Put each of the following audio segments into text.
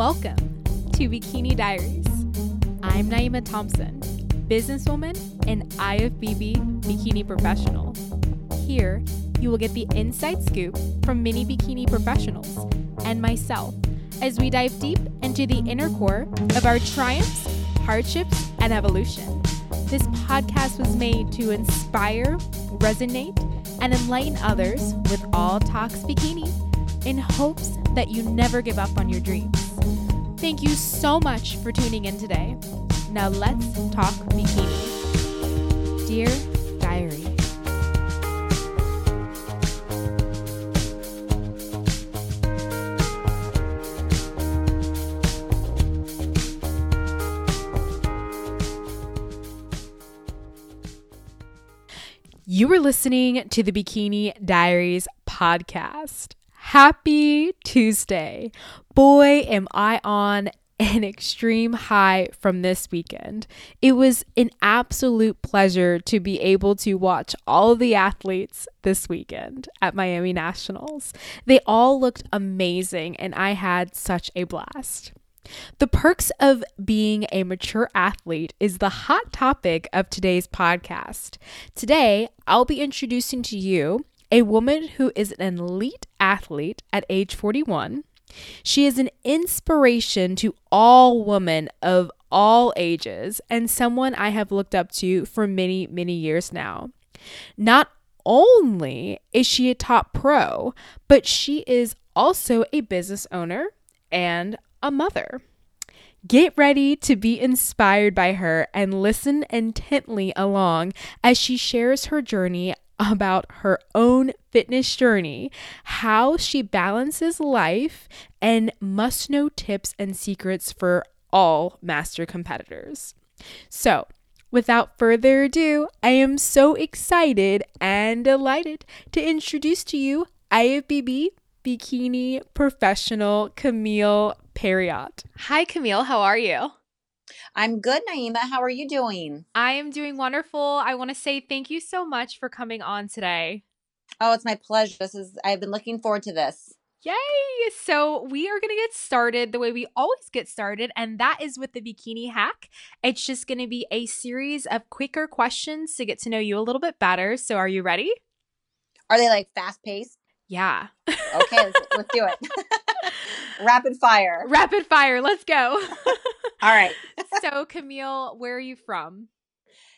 Welcome to Bikini Diaries. I'm Naima Thompson, businesswoman and IFBB bikini professional. Here, you will get the inside scoop from many bikini professionals and myself as we dive deep into the inner core of our triumphs, hardships, and evolution. This podcast was made to inspire, resonate, and enlighten others with all talks bikini in hopes that you never give up on your dreams. Thank you so much for tuning in today. Now let's talk bikini. Dear Diary. You are listening to the Bikini Diaries podcast. Happy Tuesday. Boy, am I on an extreme high from this weekend. It was an absolute pleasure to be able to watch all the athletes this weekend at Miami Nationals. They all looked amazing, and I had such a blast. The perks of being a mature athlete is the hot topic of today's podcast. Today, I'll be introducing to you a woman who is an elite athlete at age 41. She is an inspiration to all women of all ages and someone I have looked up to for many, many years now. Not only is she a top pro, but she is also a business owner and a mother. Get ready to be inspired by her and listen intently along as she shares her journey about her own fitness journey, how she balances life, and must know tips and secrets for all master competitors. So, without further ado, I am so excited and delighted to introduce to you IFBB bikini professional Camile Periat. Hi, Camille. How are you? I'm good, Naima. How are you doing? I am doing wonderful. I want to say thank you so much for coming on today. Oh, it's my pleasure. This is I've been looking forward to this. Yay! So, we are going to get started the way we always get started, and that is with the bikini hack. It's just going to be a series of quicker questions to get to know you a little bit better. So, are you ready? Are they like fast paced? Yeah. Okay, let's, let's do it. Rapid fire. Rapid fire. Let's go. All right. so, Camile, where are you from?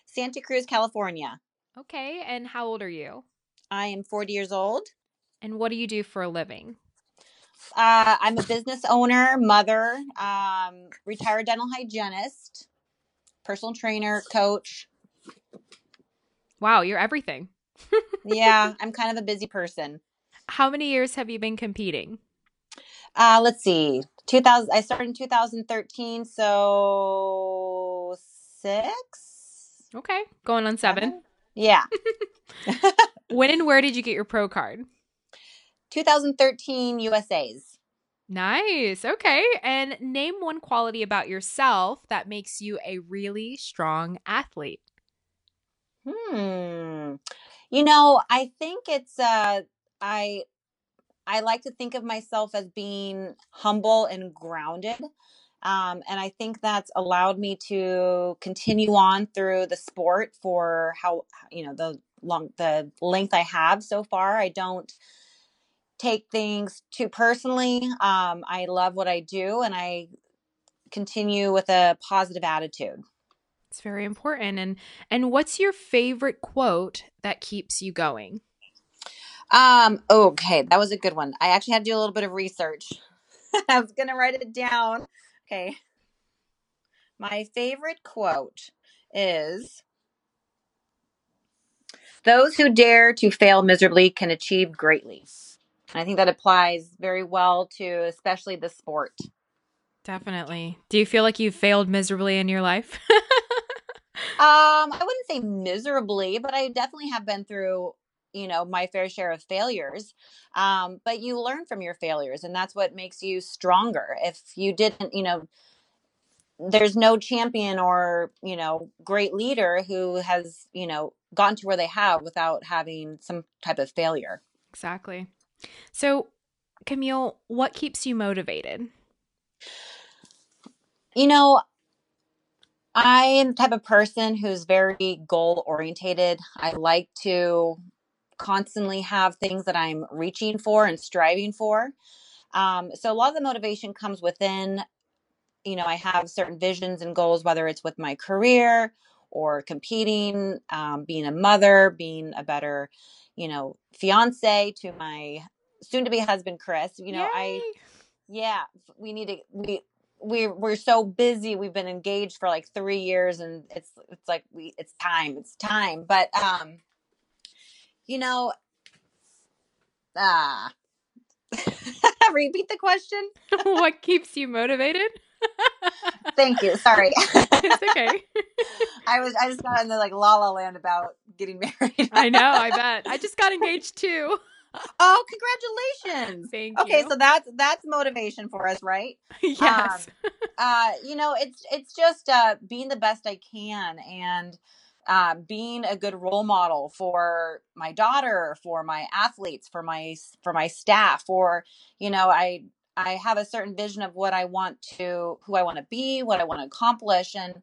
Santa Cruz, California. Okay. And how old are you? I am 40 years old. And what do you do for a living? Uh, I'm a business owner, mother, um, retired dental hygienist, personal trainer, coach. Wow, you're everything. yeah, I'm kind of a busy person. How many years have you been competing? Uh, let's see. 2000 I started in 2013, so 6. Okay, going on 7. Seven? Yeah. when and where did you get your pro card? 2013 USA's. Nice. Okay. And name one quality about yourself that makes you a really strong athlete. Hmm. You know, I think it's uh I I like to think of myself as being humble and grounded. Um, and I think that's allowed me to continue on through the sport for how you know the long the length I have so far. I don't take things too personally. Um, I love what I do, and I continue with a positive attitude. It's very important. And and what's your favorite quote that keeps you going? Um, okay, that was a good one. I actually had to do a little bit of research. I was gonna write it down. Okay. My favorite quote is Those who dare to fail miserably can achieve greatly. And I think that applies very well to especially the sport. Definitely. Do you feel like you've failed miserably in your life? Um, I wouldn't say miserably, but I definitely have been through, you know, my fair share of failures. Um, but you learn from your failures, and that's what makes you stronger. If you didn't, you know, there's no champion or, you know, great leader who has, you know, gotten to where they have without having some type of failure. exactly. So, Camile, what keeps you motivated? You know, I am the type of person who's very goal orientated. I like to constantly have things that I'm reaching for and striving for. Um, so a lot of the motivation comes within, you know, I have certain visions and goals, whether it's with my career or competing, um, being a mother, being a better, you know, fiance to my soon to be husband, Chris. You know, Yay. I, yeah, we need to, we, we we're so busy. We've been engaged for like three years, and it's it's like we it's time. It's time. But um, you know, ah, repeat the question. what keeps you motivated? Thank you. Sorry. it's okay. I was I just got in the like la la land about getting married. I know, I bet. I just got engaged too. Oh, congratulations. Thank okay, you. Okay, so that's that's motivation for us, right? yes. Um, uh, you know, it's it's just uh being the best I can and uh, being a good role model for my daughter, for my athletes, for my for my staff, for you know, I I have a certain vision of what I want to, who I want to be, what I want to accomplish, and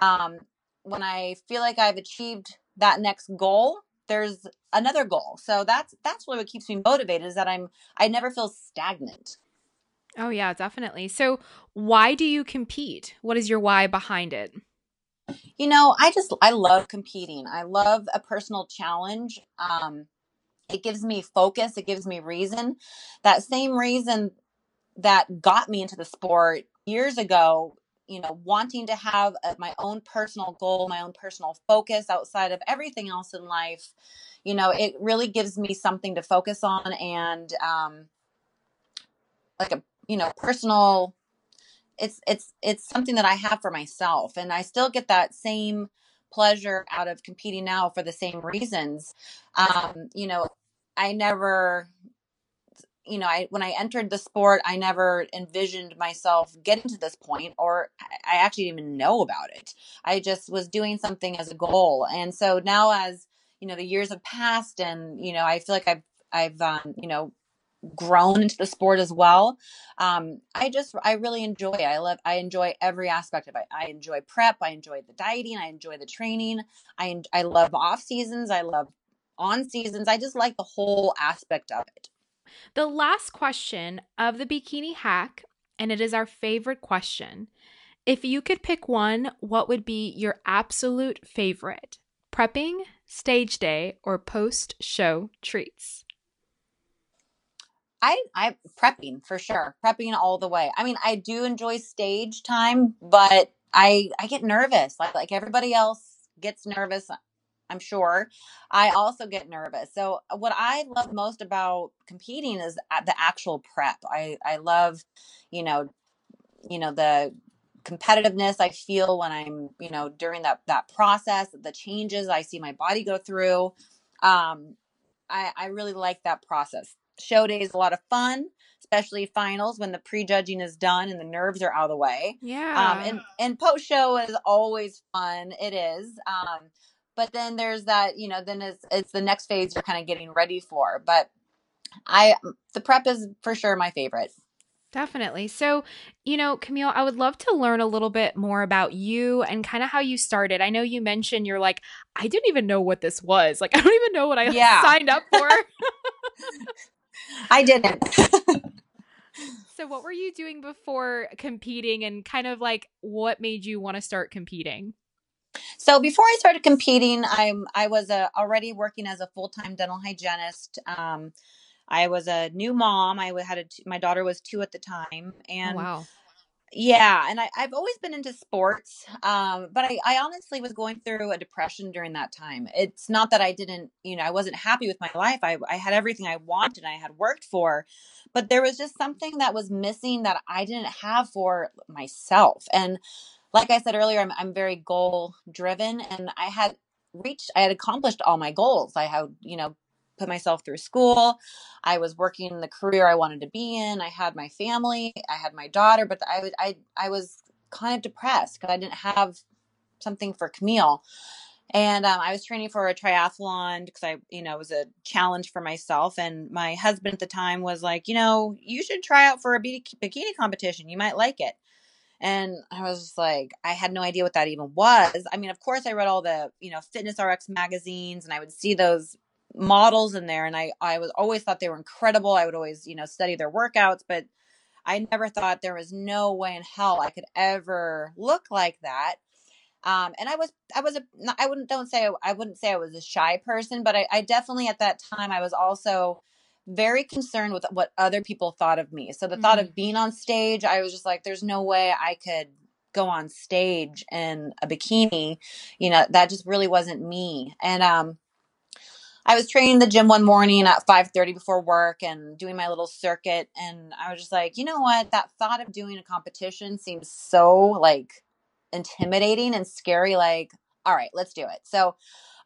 um, when I feel like I've achieved that next goal, there's another goal. So that's that's really what keeps me motivated is that I'm I never feel stagnant. Oh yeah, definitely. So why do you compete? What is your why behind it? You know, I just I love competing. I love a personal challenge. Um it gives me focus, it gives me reason. That same reason that got me into the sport years ago you know wanting to have a, my own personal goal my own personal focus outside of everything else in life you know it really gives me something to focus on and um like a you know personal it's it's it's something that i have for myself and i still get that same pleasure out of competing now for the same reasons um you know i never you know, I when I entered the sport, I never envisioned myself getting to this point, or I actually didn't even know about it. I just was doing something as a goal, and so now, as you know, the years have passed, and you know, I feel like I've I've um, you know grown into the sport as well. Um, I just I really enjoy. It. I love I enjoy every aspect of it. I enjoy prep. I enjoy the dieting. I enjoy the training. I I love off seasons. I love on seasons. I just like the whole aspect of it. The last question of the bikini hack, and it is our favorite question. If you could pick one, what would be your absolute favorite? Prepping, stage day, or post show treats? I I prepping for sure. Prepping all the way. I mean, I do enjoy stage time, but I I get nervous. Like like everybody else gets nervous. I'm sure. I also get nervous. So uh, what I love most about competing is the actual prep. I I love, you know, you know the competitiveness I feel when I'm, you know, during that that process, the changes I see my body go through. Um, I I really like that process. Show day is a lot of fun, especially finals when the prejudging is done and the nerves are out of the way. Yeah. Um, and and post show is always fun. It is. Um, but then there's that you know then it's it's the next phase you're kind of getting ready for but i the prep is for sure my favorite Definitely. So, you know, Camile, I would love to learn a little bit more about you and kind of how you started. I know you mentioned you're like, I didn't even know what this was. Like, I don't even know what I yeah. signed up for. I didn't. so, what were you doing before competing and kind of like what made you want to start competing? So before I started competing, I'm I was uh, already working as a full time dental hygienist. Um, I was a new mom. I had a t- my daughter was two at the time, oh, and oh, wow. Yeah, and I, I've always been into sports, um, but I, I honestly was going through a depression during that time. It's not that I didn't, you know, I wasn't happy with my life. I, I had everything I wanted, I had worked for, but there was just something that was missing that I didn't have for myself. And like I said earlier, I'm, I'm very goal driven and I had reached, I had accomplished all my goals. I had, you know, put myself through school. I was working in the career I wanted to be in. I had my family. I had my daughter, but I, I, I was kind of depressed because I didn't have something for Camile. And um, I was training for a triathlon because I, you know, it was a challenge for myself. And my husband at the time was like, you know, you should try out for a bikini competition. You might like it. And I was like, I had no idea what that even was. I mean, of course, I read all the, you know, Fitness RX magazines and I would see those models in there and I, I was always thought they were incredible. I would always, you know, study their workouts, but I never thought there was no way in hell I could ever look like that. Um, and I was, I was a, I wouldn't, don't say, I wouldn't say I was a shy person, but I, I definitely at that time, I was also very concerned with what other people thought of me. So the mm-hmm. thought of being on stage, I was just like, there's no way I could go on stage in a bikini. You know, that just really wasn't me. And um I was training in the gym one morning at 5:30 before work and doing my little circuit and I was just like, "You know what? That thought of doing a competition seems so like intimidating and scary like, all right, let's do it." So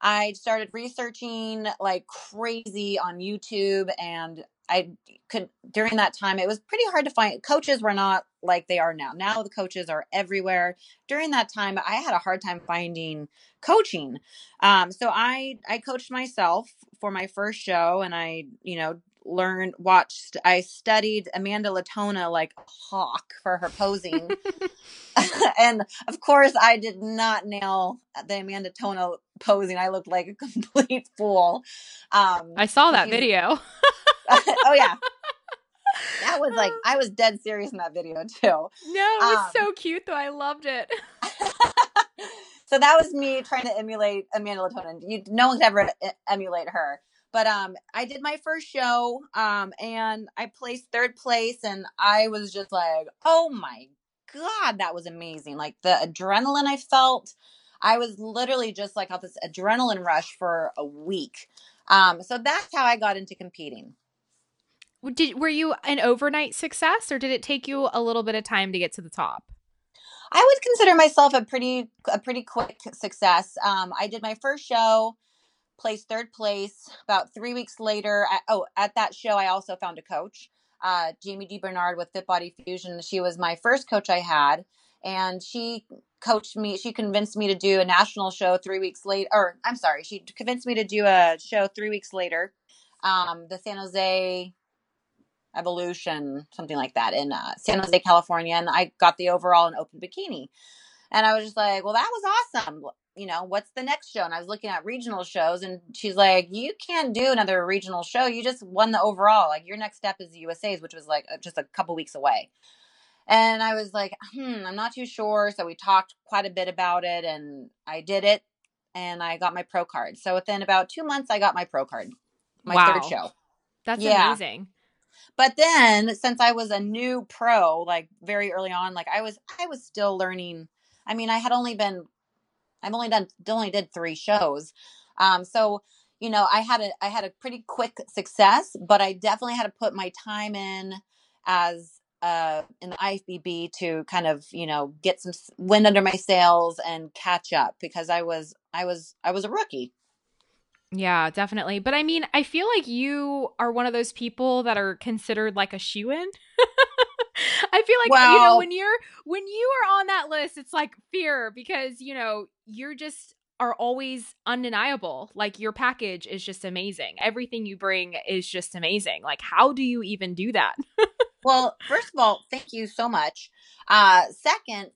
I started researching like crazy on YouTube and I could during that time it was pretty hard to find coaches were not like they are now. Now the coaches are everywhere. During that time I had a hard time finding coaching. Um so I I coached myself for my first show and I, you know, learned watched I studied Amanda Latona like a hawk for her posing. and of course I did not nail the Amanda Latona posing. I looked like a complete fool. Um, I saw that video. oh yeah. That was like I was dead serious in that video too. No, it was um, so cute though. I loved it. so that was me trying to emulate Amanda Latona. You, no one could ever emulate her. But um, I did my first show, um, and I placed third place, and I was just like, "Oh my god, that was amazing!" Like the adrenaline I felt, I was literally just like off this adrenaline rush for a week. Um, so that's how I got into competing. Did were you an overnight success, or did it take you a little bit of time to get to the top? I would consider myself a pretty a pretty quick success. Um, I did my first show, placed third place. About three weeks later, I, oh, at that show, I also found a coach, uh, Jamie D. Bernard with Fit Body Fusion. She was my first coach I had, and she coached me she convinced me to do a national show three weeks later or i'm sorry she convinced me to do a show three weeks later um, the san jose evolution something like that in uh, san jose california and i got the overall and open bikini and i was just like well that was awesome you know what's the next show and i was looking at regional shows and she's like you can't do another regional show you just won the overall like your next step is the usa's which was like just a couple weeks away and I was like, hmm, I'm not too sure. So we talked quite a bit about it and I did it and I got my pro card. So within about two months, I got my pro card, my wow. third show. That's yeah. amazing. But then since I was a new pro, like very early on, like I was, I was still learning. I mean, I had only been, I've only done, only did three shows. Um, so, you know, I had a, I had a pretty quick success, but I definitely had to put my time in as uh, in the IFBB to kind of you know get some wind under my sails and catch up because I was I was I was a rookie. Yeah, definitely. But I mean, I feel like you are one of those people that are considered like a shoe in. I feel like well, you know when you're when you are on that list, it's like fear because you know you're just are always undeniable. Like your package is just amazing. Everything you bring is just amazing. Like how do you even do that? well, first of all, thank you so much. Uh, second,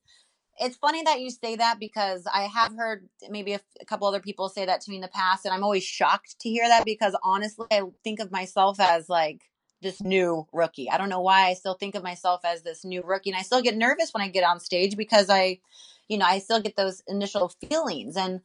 it's funny that you say that because I have heard maybe a, couple other people say that to me in the past, and I'm always shocked to hear that because honestly, I think of myself as like this new rookie. I don't know why I still think of myself as this new rookie, and I still get nervous when I get on stage because I, you know, I still get those initial feelings, and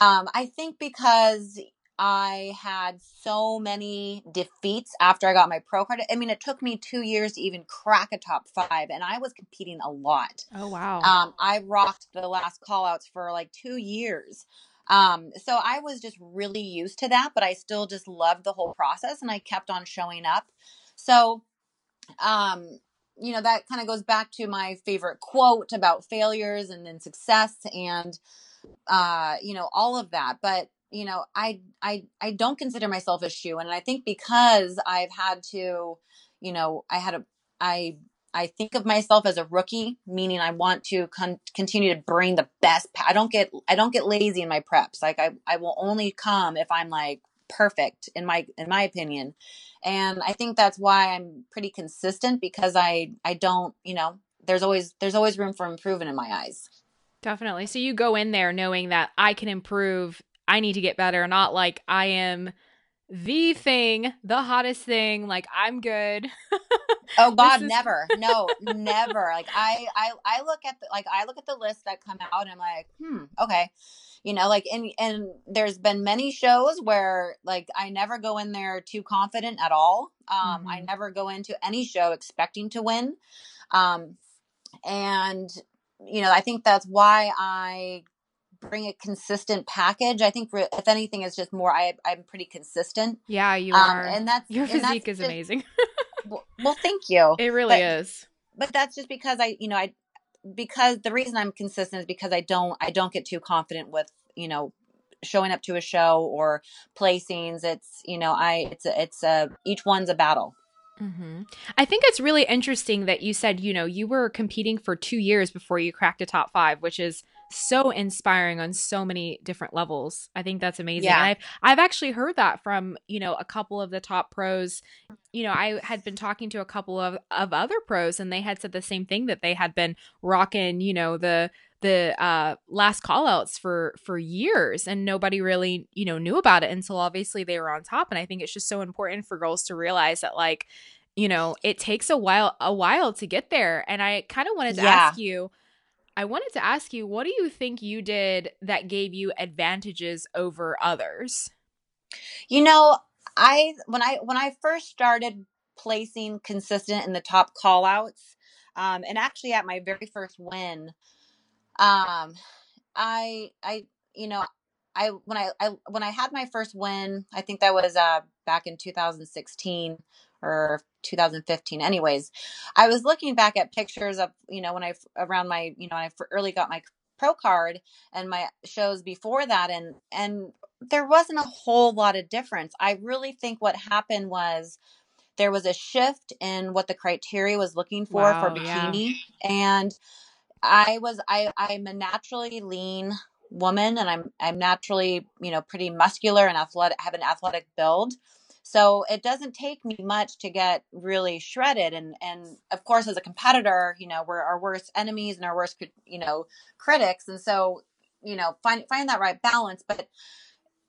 um, I think because I had so many defeats after I got my pro card. I mean, it took me two years to even crack a top five, and I was competing a lot. Oh wow! Um, I rocked the last callouts for like two years. Um, so I was just really used to that, but I still just loved the whole process, and I kept on showing up. So, um, you know, that kind of goes back to my favorite quote about failures and then success, and uh, you know, all of that. But you know, I I I don't consider myself a shoe, and I think because I've had to, you know, I had a I I think of myself as a rookie, meaning I want to con- continue to bring the best. I don't get I don't get lazy in my preps. Like I I will only come if I'm like perfect in my in my opinion, and I think that's why I'm pretty consistent because I I don't you know there's always there's always room for improvement in my eyes. Definitely. So you go in there knowing that I can improve, I need to get better, not like I am the thing, the hottest thing, like I'm good. oh god, is- never. No, never. Like I I I look at the like I look at the list that come out and I'm like, "Hmm, okay." You know, like and and there's been many shows where like I never go in there too confident at all. Um mm-hmm. I never go into any show expecting to win. Um and you know, I think that's why I bring a consistent package. I think if anything, it's just more. I I'm pretty consistent. Yeah, you um, are, and that's your physique that's is just, amazing. well, well, thank you. It really but, is. But that's just because I, you know, I because the reason I'm consistent is because I don't I don't get too confident with you know showing up to a show or play scenes. It's you know I it's a, it's a each one's a battle. Mm-hmm. I think it's really interesting that you said, you know, you were competing for two years before you cracked a top five, which is so inspiring on so many different levels. I think that's amazing. Yeah. I've I've actually heard that from, you know, a couple of the top pros. You know, I had been talking to a couple of, of other pros and they had said the same thing that they had been rocking, you know, the the uh, last callouts for for years and nobody really you know knew about it until obviously they were on top and i think it's just so important for girls to realize that like you know it takes a while a while to get there and i kind of wanted to yeah. ask you i wanted to ask you what do you think you did that gave you advantages over others? You know i when i when i first started placing consistent in the top callouts um, and actually at my very first win um, I I you know I when I, I when I had my first win, I think that was uh back in 2016 or 2015 anyways i was looking back at pictures of you know when i around my you know i early got my pro card and my shows before that and and there wasn't a whole lot of difference i really think what happened was there was a shift in what the criteria was looking for wow, for bikini yeah. and I was I I'm a naturally lean woman and I'm I'm naturally, you know, pretty muscular and athletic have an athletic build. So it doesn't take me much to get really shredded and and of course as a competitor, you know, we're our worst enemies and our worst you know critics and so, you know, find find that right balance, but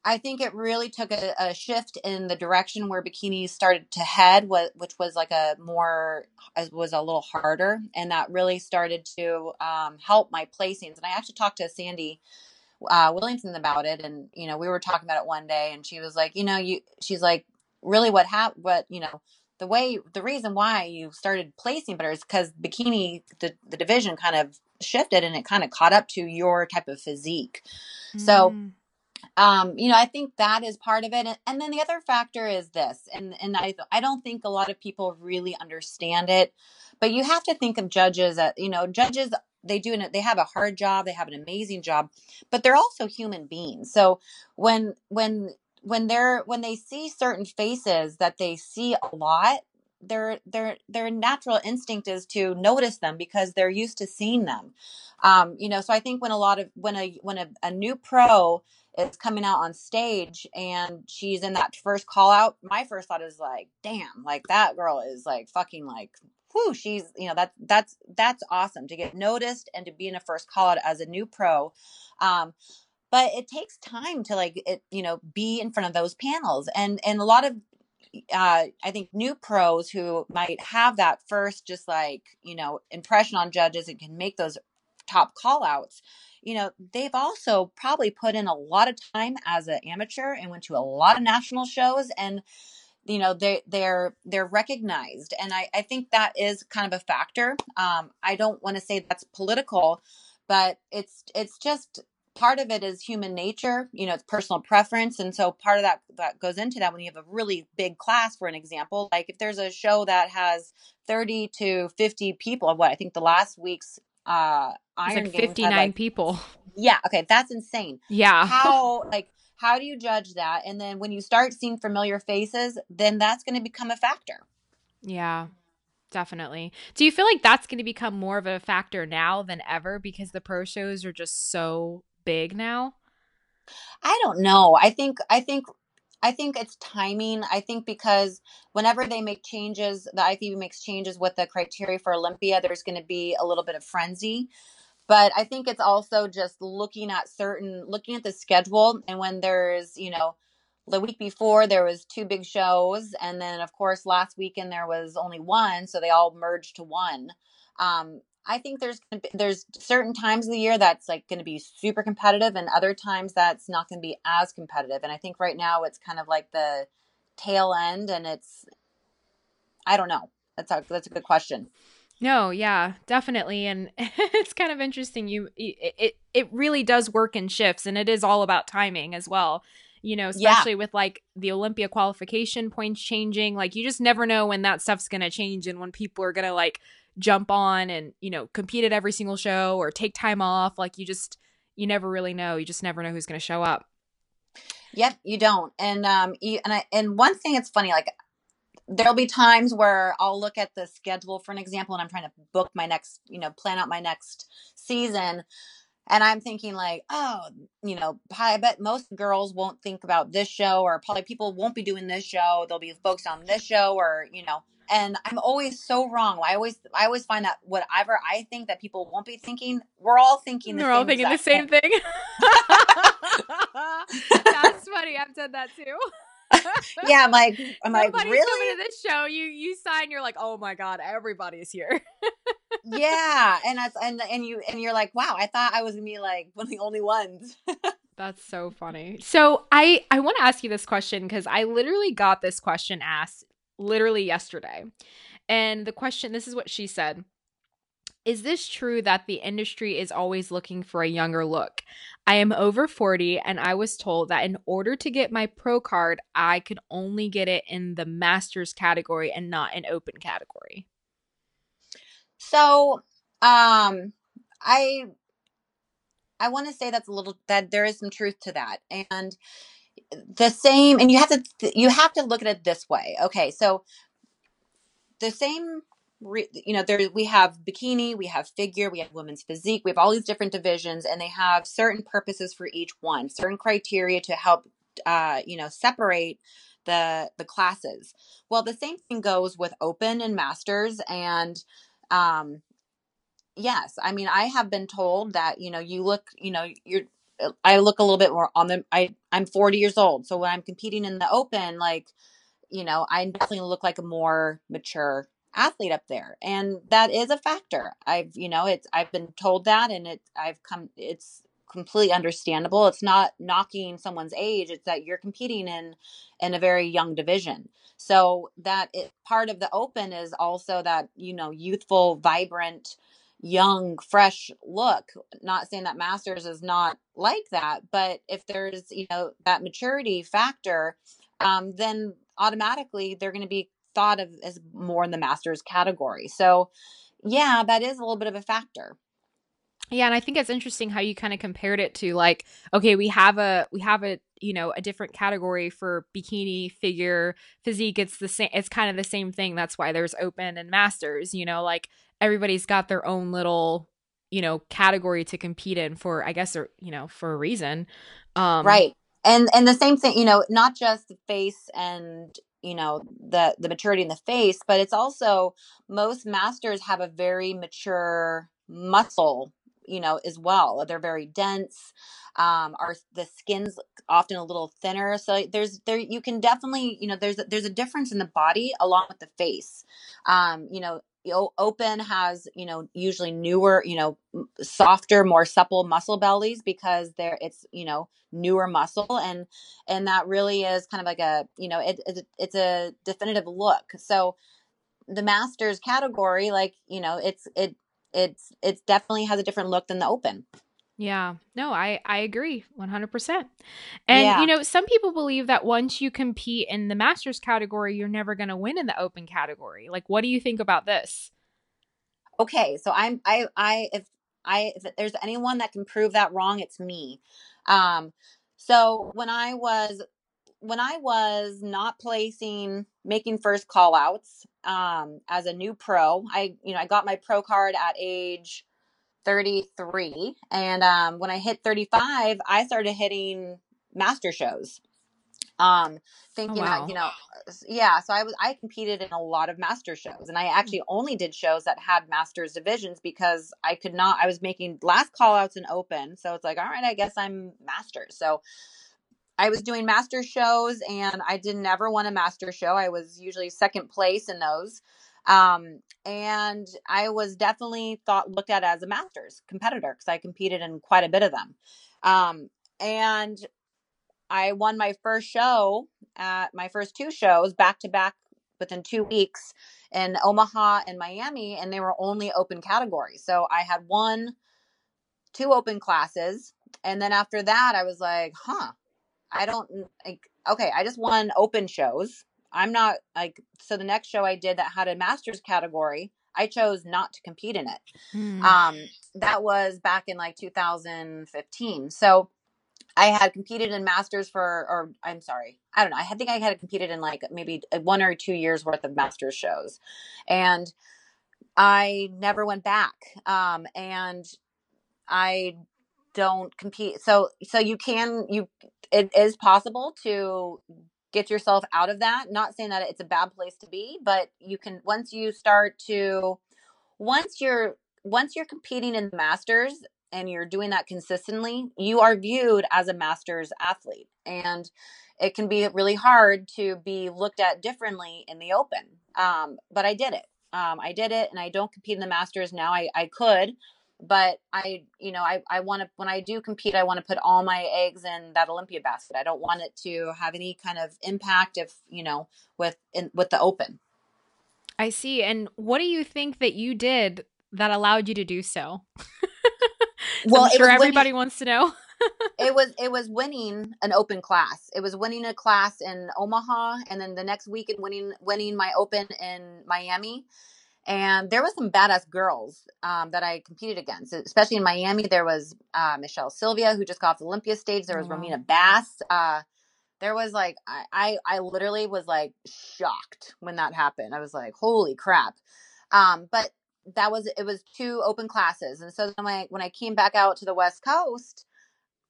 I think it really took a, a, shift in the direction where bikinis started to head, which was like a more was a little harder, and that really started to um, help my placings. And I actually talked to Sandy uh, Williamson about it, and you know we were talking about it one day, and she was like, you know, you she's like, really what happened, what you know. The way, the reason why you started placing better is because bikini, the, the division kind of shifted and it kind of caught up to your type of physique. Mm. So um, you know, I think that is part of it. And, and, then the other factor is this, and, and I, I don't think a lot of people really understand it, but you have to think of judges that, you know, judges, they do, they have a hard job. They have an amazing job, but they're also human beings. So when, when, when they're, when they see certain faces that they see a lot, their their their natural instinct is to notice them because they're used to seeing them um you know so i think when a lot of when a when a, a new pro is coming out on stage and she's in that first call out, my first thought is like, damn, like that girl is like fucking like whew, she's you know that's that's that's awesome to get noticed and to be in a first call out as a new pro. Um but it takes time to like it you know be in front of those panels and and a lot of uh, I think new pros who might have that first just like you know impression on judges and can make those top call outs you know, they've also probably put in a lot of time as an amateur and went to a lot of national shows and you know they they're they're recognized and I, I think that is kind of a factor. Um, i don't want to say that's political but it's it's just part of it is human nature you know it's personal preference and so part of that that goes into that when you have a really big class for an example like if there's a show that has 30 to 50 people what i think the last week's uh Iron like 59 like, people. Yeah, okay, that's insane. Yeah. How like how do you judge that? And then when you start seeing familiar faces, then that's going to become a factor. Yeah. Definitely. Do you feel like that's going to become more of a factor now than ever because the pro shows are just so big now? I don't know. I think I think I think it's timing. I think because whenever they make changes, the IFBB makes changes with the criteria for Olympia, there's going to be a little bit of frenzy. But I think it's also just looking at certain, looking at the schedule, and when there's, you know, the week before there was two big shows, and then of course last weekend there was only one, so they all merged to one. Um, I think there's there's certain times of the year that's like going to be super competitive, and other times that's not going to be as competitive. And I think right now it's kind of like the tail end, and it's I don't know. That's a that's a good question. No, yeah, definitely, and it's kind of interesting. You it, it really does work in shifts, and it is all about timing as well. You know, especially yeah. with like the Olympia qualification points changing. Like you just never know when that stuff's gonna change, and when people are gonna like jump on and you know compete at every single show or take time off. Like you just you never really know. You just never know who's going to show up. Yep you don't. And um you, and i and one thing it's funny like there'll be times where i'll look at the schedule for an example and i'm trying to book my next you know plan out my next season. And i'm thinking like oh you know i bet most girls won't think about this show or probably people won't be doing this show. They'll be focused on this show or you know and i'm always so wrong i always i always find that whatever i think that people won't be thinking we're all thinking we're all thinking the same thing, thing. that's funny i've said that too yeah, I'm like, I'm like, really? coming to this show. You you sign. You're like, oh my god, everybody's here. yeah, and that's and and you and you're like, wow, I thought I was gonna be like one of the only ones. that's so funny. So I I want to ask you this question because I literally got this question asked literally yesterday. And the question this is what she said. Is this true that the industry is always looking for a younger look? I am over 40 and I was told that in order to get my pro card, I could only get it in the masters category and not an open category. So, um I I want to say that's a little that there is some truth to that. And the same and you have to you have to look at it this way okay so the same you know there we have bikini we have figure we have women's physique we have all these different divisions and they have certain purposes for each one certain criteria to help uh, you know separate the the classes. Well the same thing goes with open and masters and um yes i mean i have been told that you know you look you know you're I look a little bit more on the I I'm 40 years old. So when I'm competing in the open, like, you know, I definitely look like a more mature athlete up there. And that is a factor. I've, you know, it's I've been told that and it I've come it's completely understandable. It's not knocking someone's age. It's that you're competing in in a very young division. So that it, part of the open is also that, you know, youthful, vibrant, young, fresh look. Not saying that masters is not like that, but if there's, you know, that maturity factor, um, then automatically they're going to be thought of as more in the masters category. So, yeah, that is a little bit of a factor. Yeah, and I think it's interesting how you kind of compared it to like, okay, we have a we have a you know a different category for bikini figure physique it's the same it's kind of the same thing that's why there's open and masters you know like everybody's got their own little you know category to compete in for i guess or you know for a reason. Um right. And and the same thing you know not just the face and you know the the maturity in the face but it's also most masters have a very mature muscle you know as well. They're very dense um are the skin's often a little thinner. So there's there you can definitely you know there's there's a difference in the body along with the face. Um you know open has you know usually newer you know softer more supple muscle bellies because there it's you know newer muscle and and that really is kind of like a you know it, it it's a definitive look. So the masters category like you know it's it it's it definitely has a different look than the open yeah. No, I I agree 100%. And yeah. you know, some people believe that once you compete in the masters category, you're never going to win in the open category. Like what do you think about this? Okay, so I'm I I if I if there's anyone that can prove that wrong, it's me. Um so when I was when I was not placing making first call outs um as a new pro, I you know, I got my pro card at age 33 and um, when i hit 35 i started hitting master shows Um, Oh, thinking that you know, yeah. So I was I competed in a lot of master shows, and I actually only did shows that had masters divisions because I could not. I was making last call outs and open, so it's like, all right, I guess I'm masters. So I was doing master shows, and I did never won a master show. I was usually second place in those. Um, and I was definitely thought looked at as a masters competitor because I competed in quite a bit of them. Um, and I won my first show at my first two shows back to back within two weeks in Omaha and Miami, and they were only open categories. So I had one, two open classes, and then after that, I was like, huh, I don't like. Okay, I just won open shows. I'm not like so. The next show I did that had a masters category, I chose not to compete in it. Mm. Um, that was back in like 2015. So I had competed in masters for, or I'm sorry, I don't know. I think I had competed in like maybe one or two years worth of masters shows, and I never went back. Um, and I don't compete. So, so you can, you, it is possible to get yourself out of that. Not saying that it's a bad place to be, but you can, once you start to, once you're, once you're competing in the masters and you're doing that consistently, you are viewed as a masters athlete. And it can be really hard to be looked at differently in the open. Um, but I did it. Um, I did it and I don't compete in the masters now. I, I could, but I, you know, I, I want to, when I do compete, I want to put all my eggs in that Olympia basket. I don't want it to have any kind of impact if, you know, with, in, with the open. I see. And what do you think that you did that allowed you to do so? Well, I'm sure everybody winning- wants to know. it was it was winning an open class. It was winning a class in Omaha, and then the next weekend winning winning my open in Miami. And there was some badass girls um, that I competed against, especially in Miami. There was uh, Michelle Sylvia, who just got off the Olympia stage. There was wow. Romina Bass. Uh, there was like I, I I literally was like shocked when that happened. I was like, holy crap. Um, but that was it was two open classes. And so then when I when I came back out to the West Coast,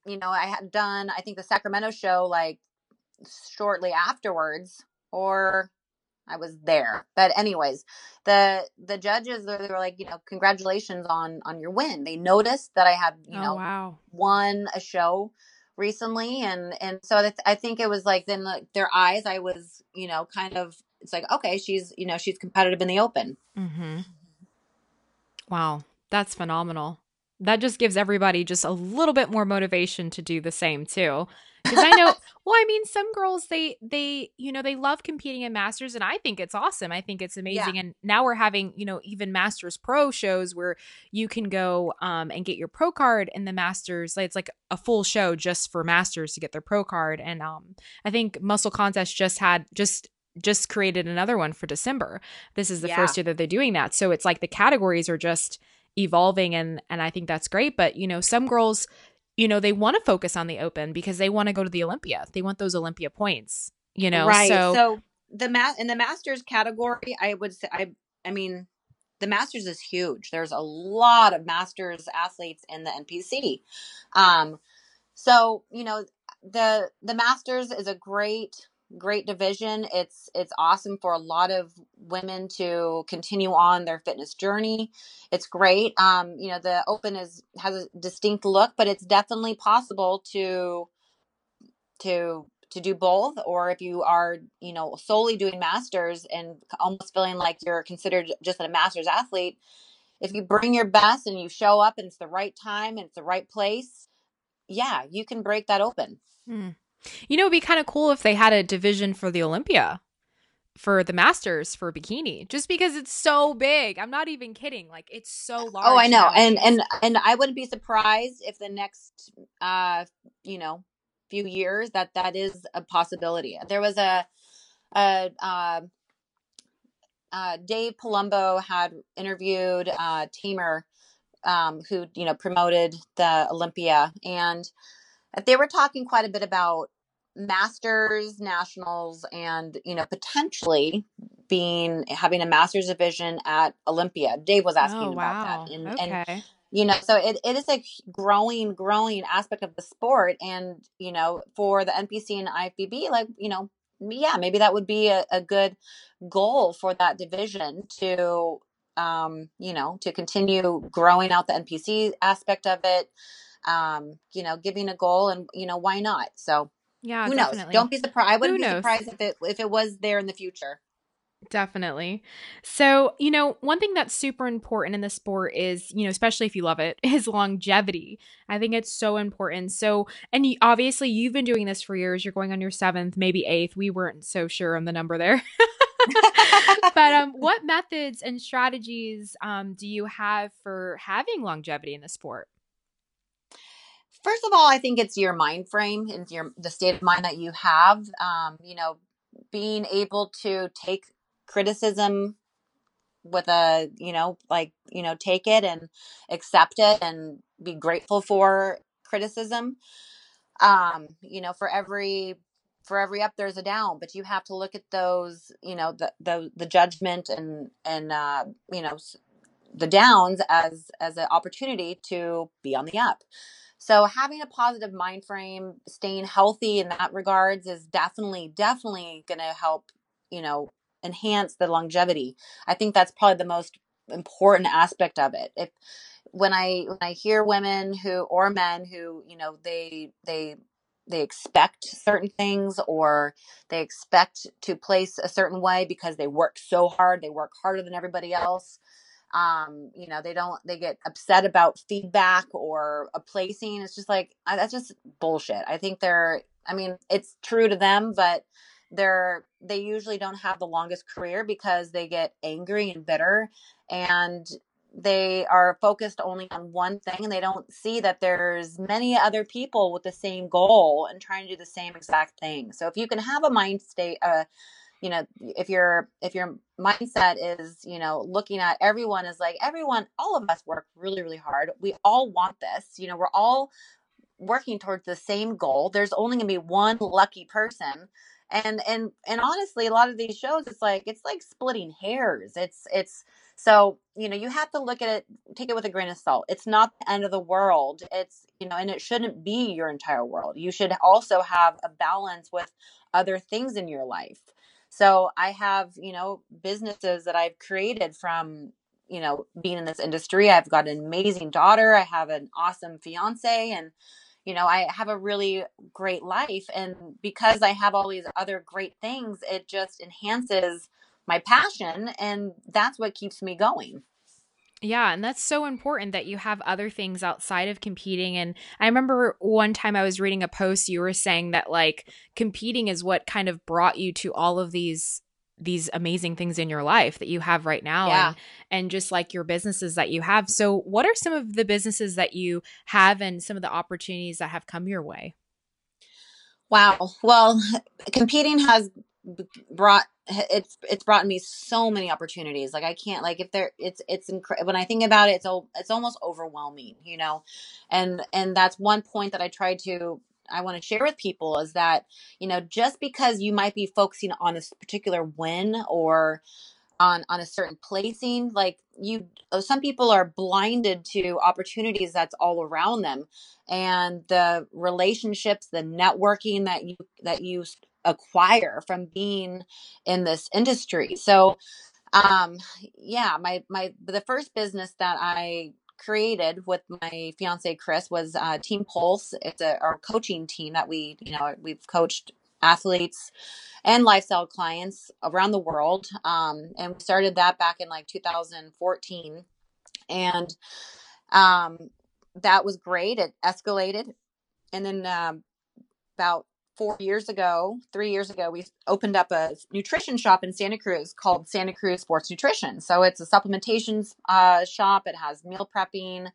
you know, I had done I think the Sacramento show like shortly afterwards or I was there. But anyways, the the judges they were like, you know, congratulations on on your win. They noticed that I had, you oh, know, wow. won a show recently and and so that's, i think it was like then like their eyes i was you know kind of it's like okay she's you know she's competitive in the open Mm-hmm. Wow. That's phenomenal. That just gives everybody just a little bit more motivation to do the same too. Because I know, well, I mean, some girls they they you know they love competing in masters, and I think it's awesome. I think it's amazing. And now we're having you know even masters pro shows where you can go um and get your pro card in the masters. Like, It's like a full show just for masters to get their pro card. And um I think Muscle Contest just had just just created another one for December. This is the Yeah. first year that they're doing that. So it's like the categories are just evolving and and I think that's great, but you know, some girls, you know, they want to focus on the open because they want to go to the Olympia. They want those Olympia points, you know. right So, so the ma- in the masters category i would say i i mean the masters is huge there's a lot of masters athletes in the npc um so you know the the masters is a great great division. It's it's awesome for a lot of women to continue on their fitness journey. It's great. Um you know the open is has a distinct look but it's definitely possible to to to do both or if you are you know solely doing masters and almost feeling like you're considered just a masters athlete if you bring your best and you show up and it's the right time and it's the right place yeah you can break that open. Hmm. You know, it'd be kind of cool if they had a division for the Olympia for the masters for bikini just because it's so big. I'm not even kidding. Like it's so large. oh i know and and and i wouldn't be surprised if the next uh you know few years that that is a possibility there was a a uh, uh, Dave Palumbo had interviewed uh, Tamer, um, who you know promoted the Olympia, and they were talking quite a bit about masters, nationals, and you know potentially being having a masters division at Olympia. Dave was asking oh about that, and and you know so it, it is a growing growing aspect of the sport and you know for the npc and ifbb like you know yeah maybe that would be a, a good goal for that division to um you know to continue growing out the npc aspect of it um you know giving a goal and you know why not so yeah who definitely. knows don't be surprised i wouldn't Who be knows? surprised if it if it was there in the future Definitely. So, you know, one thing that's super important in the sport is, you know, especially if you love it, is longevity. I think it's so important. So, and you, obviously you've been doing this for years. You're going on your seventh, maybe eighth. We weren't so sure on the number there. but um, what methods and strategies um, do you have for having longevity in the sport? First of all i think it's your mind frame and your the state of mind that you have um you know being able to take criticism with a you know like you know take it and accept it and be grateful for criticism. Um you know for every for every up there's a down but you have to look at those you know the the, the judgment and and uh you know the downs as as an opportunity to be on the up so having a positive mind frame staying healthy in that regards is definitely definitely going to help you know enhance the longevity. I think that's probably the most important aspect of it. If when I when I hear women who or men who, you know, they they they expect certain things or they expect to place a certain way because they work so hard, they work harder than everybody else. Um, you know, they don't they get upset about feedback or a placing. It's just like that's just bullshit. I think they're I mean, it's true to them, but they're they usually don't have the longest career because they get angry and bitter and they are focused only on one thing and they don't see that there's many other people with the same goal and trying to do the same exact thing so if you can have a mind state uh you know if your if your mindset is you know looking at everyone is like everyone all of us work really really hard. We all want this. You know we're all working towards the same goal. There's only going to be one lucky person. And and and honestly a lot of these shows it's like it's like splitting hairs. It's it's so you know you have to look at it take it with a grain of salt. It's not the end of the world. It's you know and it shouldn't be your entire world. You should also have a balance with other things in your life so i have you know businesses that i've created from you know being in this industry. I've got an amazing daughter. I have an awesome fiance and you know i have a really great life. And because i have all these other great things it just enhances my passion and that's what keeps me going yeah, and that's so important that you have other things outside of competing. And I remember one time I was reading a post you were saying that like competing is what kind of brought you to all of these these amazing things in your life that you have right now Yeah. and and just like your businesses that you have. So what are some of the businesses that you have and some of the opportunities that have come your way? wow well competing has brought it's it's brought me so many opportunities like i can't like if there it's it's incre- when i think about it it's it's almost overwhelming you know? And and that's one point that i try to i want to share with people is that you know just because you might be focusing on this particular win or on on a certain placing like you uh, some people are blinded to opportunities that's all around them. And the relationships the networking that you that you acquire from being in this industry. So um yeah my my the first business that i created with my fiance chris was uh, team pulse. It's a our coaching team that we you know we've coached athletes and lifestyle clients around the world. Um, and we started that back in like 2014 and um, that was great. It escalated. And then um, about four years ago three years ago we opened up a nutrition shop in santa cruz called santa cruz sports nutrition. So it's a supplementation uh, shop. It has meal prepping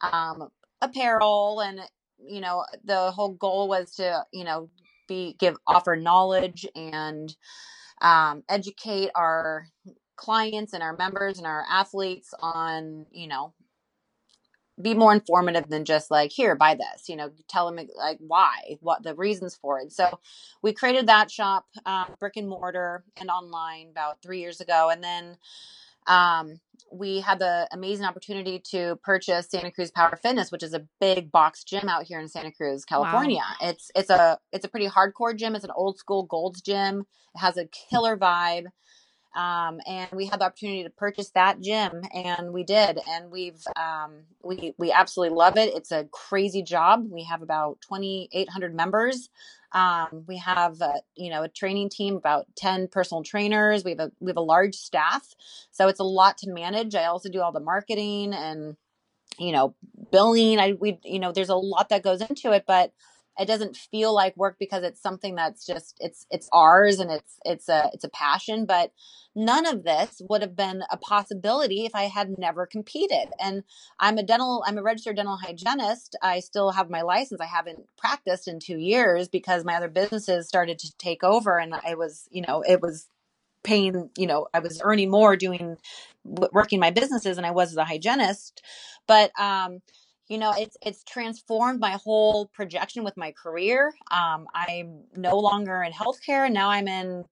um, apparel and you know the whole goal was to you know be give offer knowledge and um, educate our clients and our members and our athletes on you know be more informative than just like here buy this you know tell them like why what the reasons for it so we created that shop um, brick and mortar and online about three years ago and then um, we had the amazing opportunity to purchase Santa Cruz Power Fitness, which is a big box gym out here in Santa Cruz, California. Wow. It's it's a it's a pretty hardcore gym. It's an old school Gold's gym. It has a killer vibe. Um, and we had the opportunity to purchase that gym and we did and we've um, we we absolutely love it. It's a crazy job. We have about 2800 members. Um, we have a, you know a training team about 10 personal trainers. We have a we have a large staff. So it's a lot to manage. I also do all the marketing and you know billing. I we you know there's a lot that goes into it but it doesn't feel like work because it's something that's just it's it's ours and it's it's a it's a passion but none of this would have been a possibility if i had never competed. And i'm a dental i'm a registered dental hygienist. I still have my license. I haven't practiced in 2 years because my other businesses started to take over and i was you know it was paying you know i was earning more doing working my businesses and i was as a hygienist. But um you know it's it's transformed my whole projection with my career. Um, i'm no longer in healthcare and now i'm in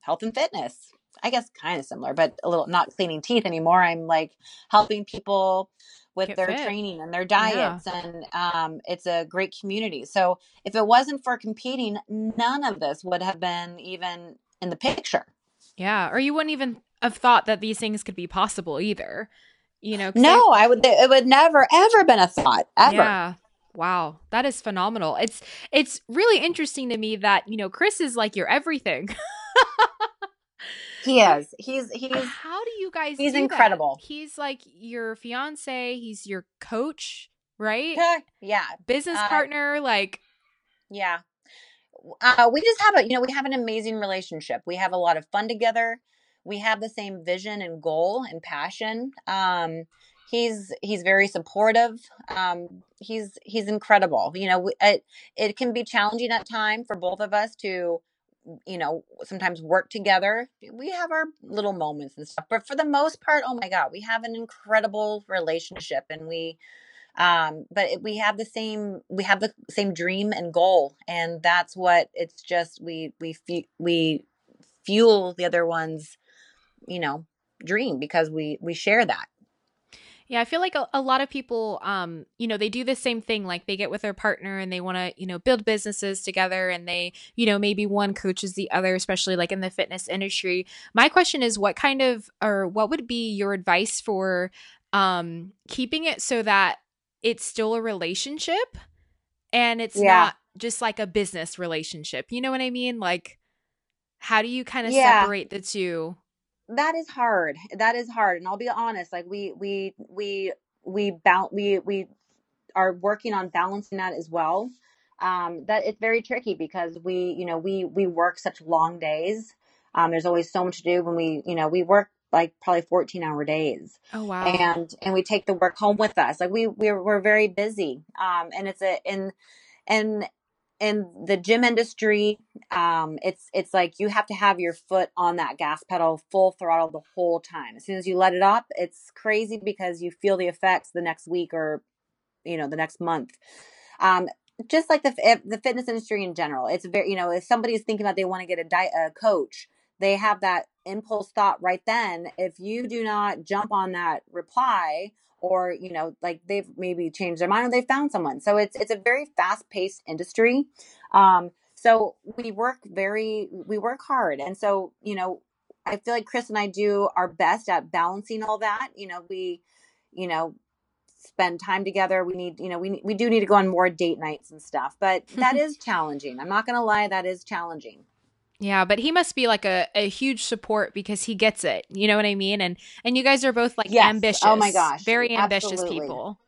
health and fitness. I guess kind of similar but a little not cleaning teeth anymore. I'm like helping people with Get their fit. training and their diets yeah. and um, it's a great community. So if it wasn't for competing none of this would have been even in the picture. Yeah or you wouldn't even have thought that these things could be possible either you know no I, I, would it would never ever been a thought ever. Yeah. Wow. That is phenomenal. It's it's really interesting to me that you know chris is like your everything. He is. He's he's how do you guys he's incredible that? he's like your fiance he's your coach right? Yeah business uh, partner like yeah. Uh, we just have a you know we have an amazing relationship. We have a lot of fun together we have the same vision and goal and passion. Um, he's he's very supportive. Um, he's he's incredible. You know, it it can be challenging at time for both of us to you know sometimes work together we have our little moments and stuff but for the most part oh my god we have an incredible relationship and we um but we have the same we have the same dream and goal and that's what it's just we we we fuel the other one's you know dream because we we share that yeah, I feel like a, a, lot of people, um, you know, they do the same thing. Like they get with their partner and they want to, you know, build businesses together and they, you know, maybe one coaches the other, especially like in the fitness industry. My question is what kind of, or what would be your advice for um, keeping it so that it's still a relationship and it's yeah. not just like a business relationship? You know what I mean? Like, how do you kind of yeah. separate the two? That is hard. That is hard. And I'll be honest, like we we we we bound we we are working on balancing that as well. Um, that it's very tricky because we, you know, we we work such long days. Um, there's always so much to do when we, you know, we work like probably 14 hour days. Oh wow. And and we take the work home with us. Like we we're we're very busy. Um, and it's a and and in the gym industry, um, it's it's like you have to have your foot on that gas pedal full throttle the whole time. As soon as you let it up, it's crazy because you feel the effects the next week or you know the next month. Um, just like the the fitness industry in general, it's very you know if somebody is thinking about they want to get a diet a coach, they have that impulse thought right then. If you do not jump on that reply or you know like they've maybe changed their mind or they found someone. So it's it's a very fast paced industry. Um so we work very we work hard. And so you know i feel like chris and i do our best at balancing all that. You know we you know spend time together. We need you know we we do need to go on more date nights and stuff but that is challenging. I'm not going to lie that is challenging yeah, but he must be like a, a huge support because he gets it. You know what I mean? And and you guys are both like yes. ambitious. Oh my gosh. Very ambitious Absolutely. people.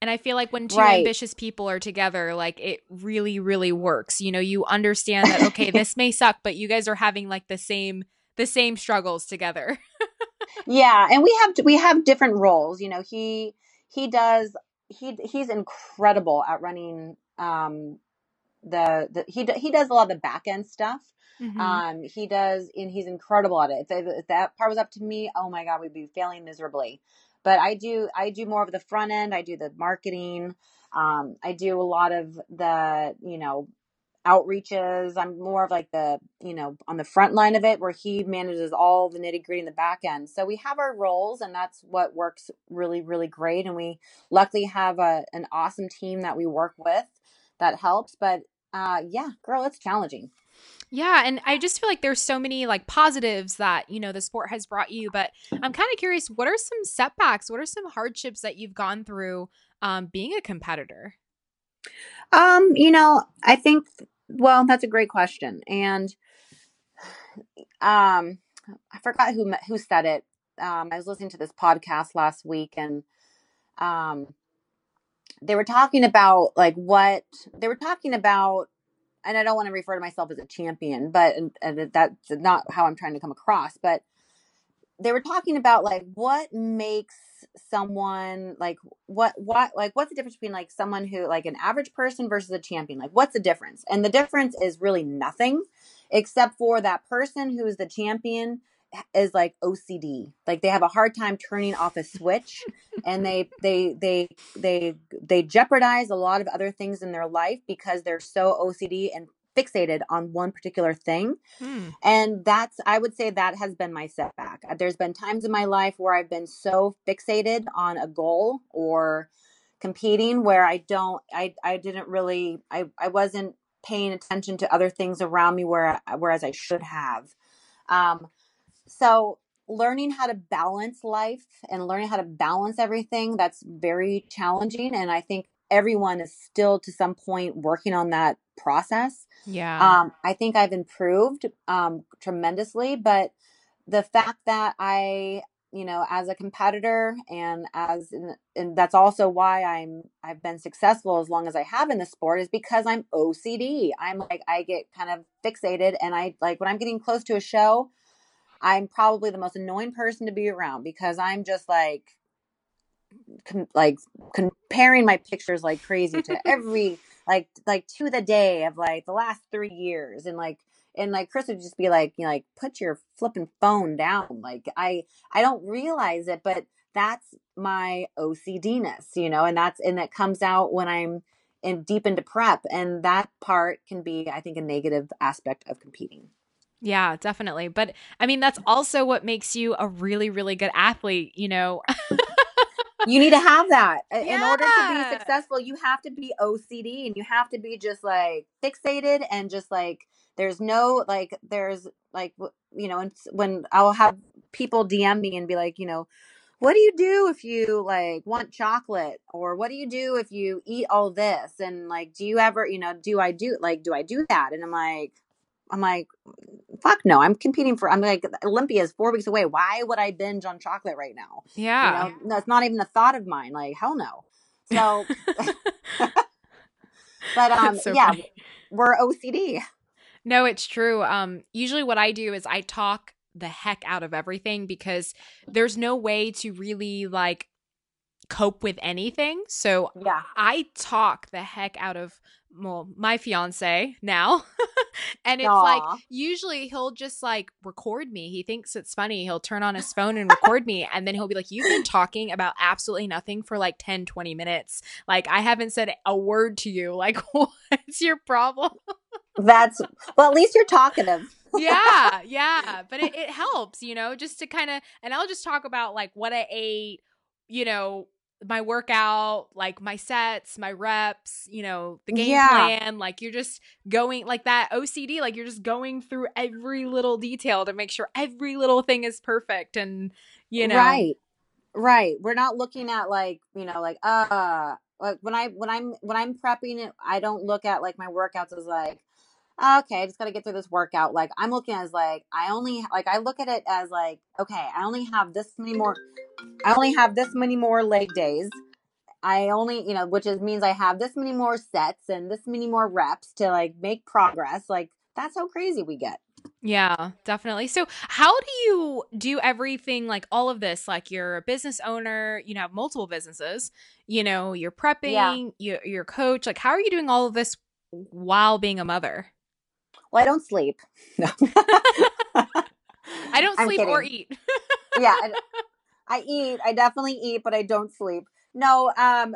And I feel like when two right. ambitious people are together, like it really, really works. You know, you understand that okay, this may suck, but you guys are having like the same the same struggles together. yeah, and we have we have different roles. You know, he he does he he's incredible at running um the, the he he does a lot of the back end stuff. Mm-hmm. Um, he does, and he's incredible at it. If, if, that part was up to me, oh my god, we'd be failing miserably. But I do, I do more of the front end. I do the marketing. Um, I do a lot of the, you know, outreaches. I'm more of like the, you know, on the front line of it where he manages all the nitty gritty in the back end. So we have our roles and that's what works really, really great. And we luckily have a, an awesome team that we work with that helps. But uh, yeah, girl, it's challenging. Yeah, and I just feel like there's so many like positives that, you know, the sport has brought you, but I'm kind of curious, what are some setbacks? What are some hardships that you've gone through um, being a competitor? Um, you know, I think well, that's a great question. And um I forgot who who said it. Um I was listening to this podcast last week and um they were talking about like what they were talking about and I don't want to refer to myself as a champion, but and, and that's not how I'm trying to come across, but they were talking about like what makes someone like what what like what's the difference between like someone who like an average person versus a champion? Like what's the difference? And the difference is really nothing except for that person who is the champion is like OCD like they have a hard time turning off a switch and they they they they they jeopardize a lot of other things in their life because they're so OCD and fixated on one particular thing. Hmm. And that's, I would say that has been my setback. There's been times in my life where I've been so fixated on a goal or competing where I don't, I, I didn't really, I, I wasn't paying attention to other things around me where, whereas I should have. Um, so learning how to balance life and learning how to balance everything that's very challenging and i think everyone is still to some point working on that process. Yeah. Um, I think I've improved um, tremendously, but the fact that I, you know, as a competitor and as, and that's also why I'm, I've been successful as long as I have in the sport is because I'm OCD. I'm like, I get kind of fixated and I like when I'm getting close to a show, I'm probably the most annoying person to be around because I'm just like, com- like comparing my pictures like crazy to every like like to the day of like the last three years and like and like Chris would just be like, you know, like put your flipping phone down. Like I I don't realize it, but that's my OCDness, you know, and that's and that comes out when I'm in deep into prep. And that part can be, I think, a negative aspect of competing. Yeah, definitely. But I mean, that's also what makes you a really, really good athlete, you know. you need to have that yeah. in order to be successful you have to be ocd and you have to be just like fixated and just like there's no like there's like you know and when i'll have people dm me and be like you know what do you do if you like want chocolate or what do you do if you eat all this and like do you ever you know do i do like do i do that and i'm like I'm like, fuck no, I'm competing for, I'm like, Olympia is four weeks away. Why would I binge on chocolate right now? Yeah. You know, that's not even a thought of mine. Like, hell no. So, but, um, so yeah, funny. we're OCD. No, it's true. Um, usually what I do is I talk the heck out of everything because there's no way to really like cope with anything. So yeah, I talk the heck out of well, my fiance now. and it's Aww. like usually he'll just like record me. He thinks it's funny. He'll turn on his phone and record me and then he'll be like, "You've been talking about absolutely nothing for like 10, 20 minutes. Like I haven't said a word to you. Like what's your problem?" That's well, at least you're talkative. yeah, yeah, but it, it helps, you know, just to kind of and I'll just talk about like what I ate, you know, my workout, like my sets, my reps, you know, the game yeah. plan. Like you're just going like that OCD, like you're just going through every little detail to make sure every little thing is perfect and you know. Right. Right. We're not looking at like, you know, like uh like when I when I'm when I'm prepping it, I don't look at like my workouts as like okay, I just got to get through this workout. Like I'm looking as like I only like I look at it as like okay, I only have this many more I only have this many more leg days. I only, you know, which is means I have this many more sets and this many more reps to like make progress. Like that's how crazy we get. Yeah, definitely. So, how do you do everything like all of this? Like, you're a business owner, you know, have multiple businesses, you know, you're prepping, yeah. you're, you're coach. Like, how are you doing all of this while being a mother? Well, I don't sleep. No. I don't sleep or eat. yeah, I, I, eat. I definitely eat, but I don't sleep. No, um,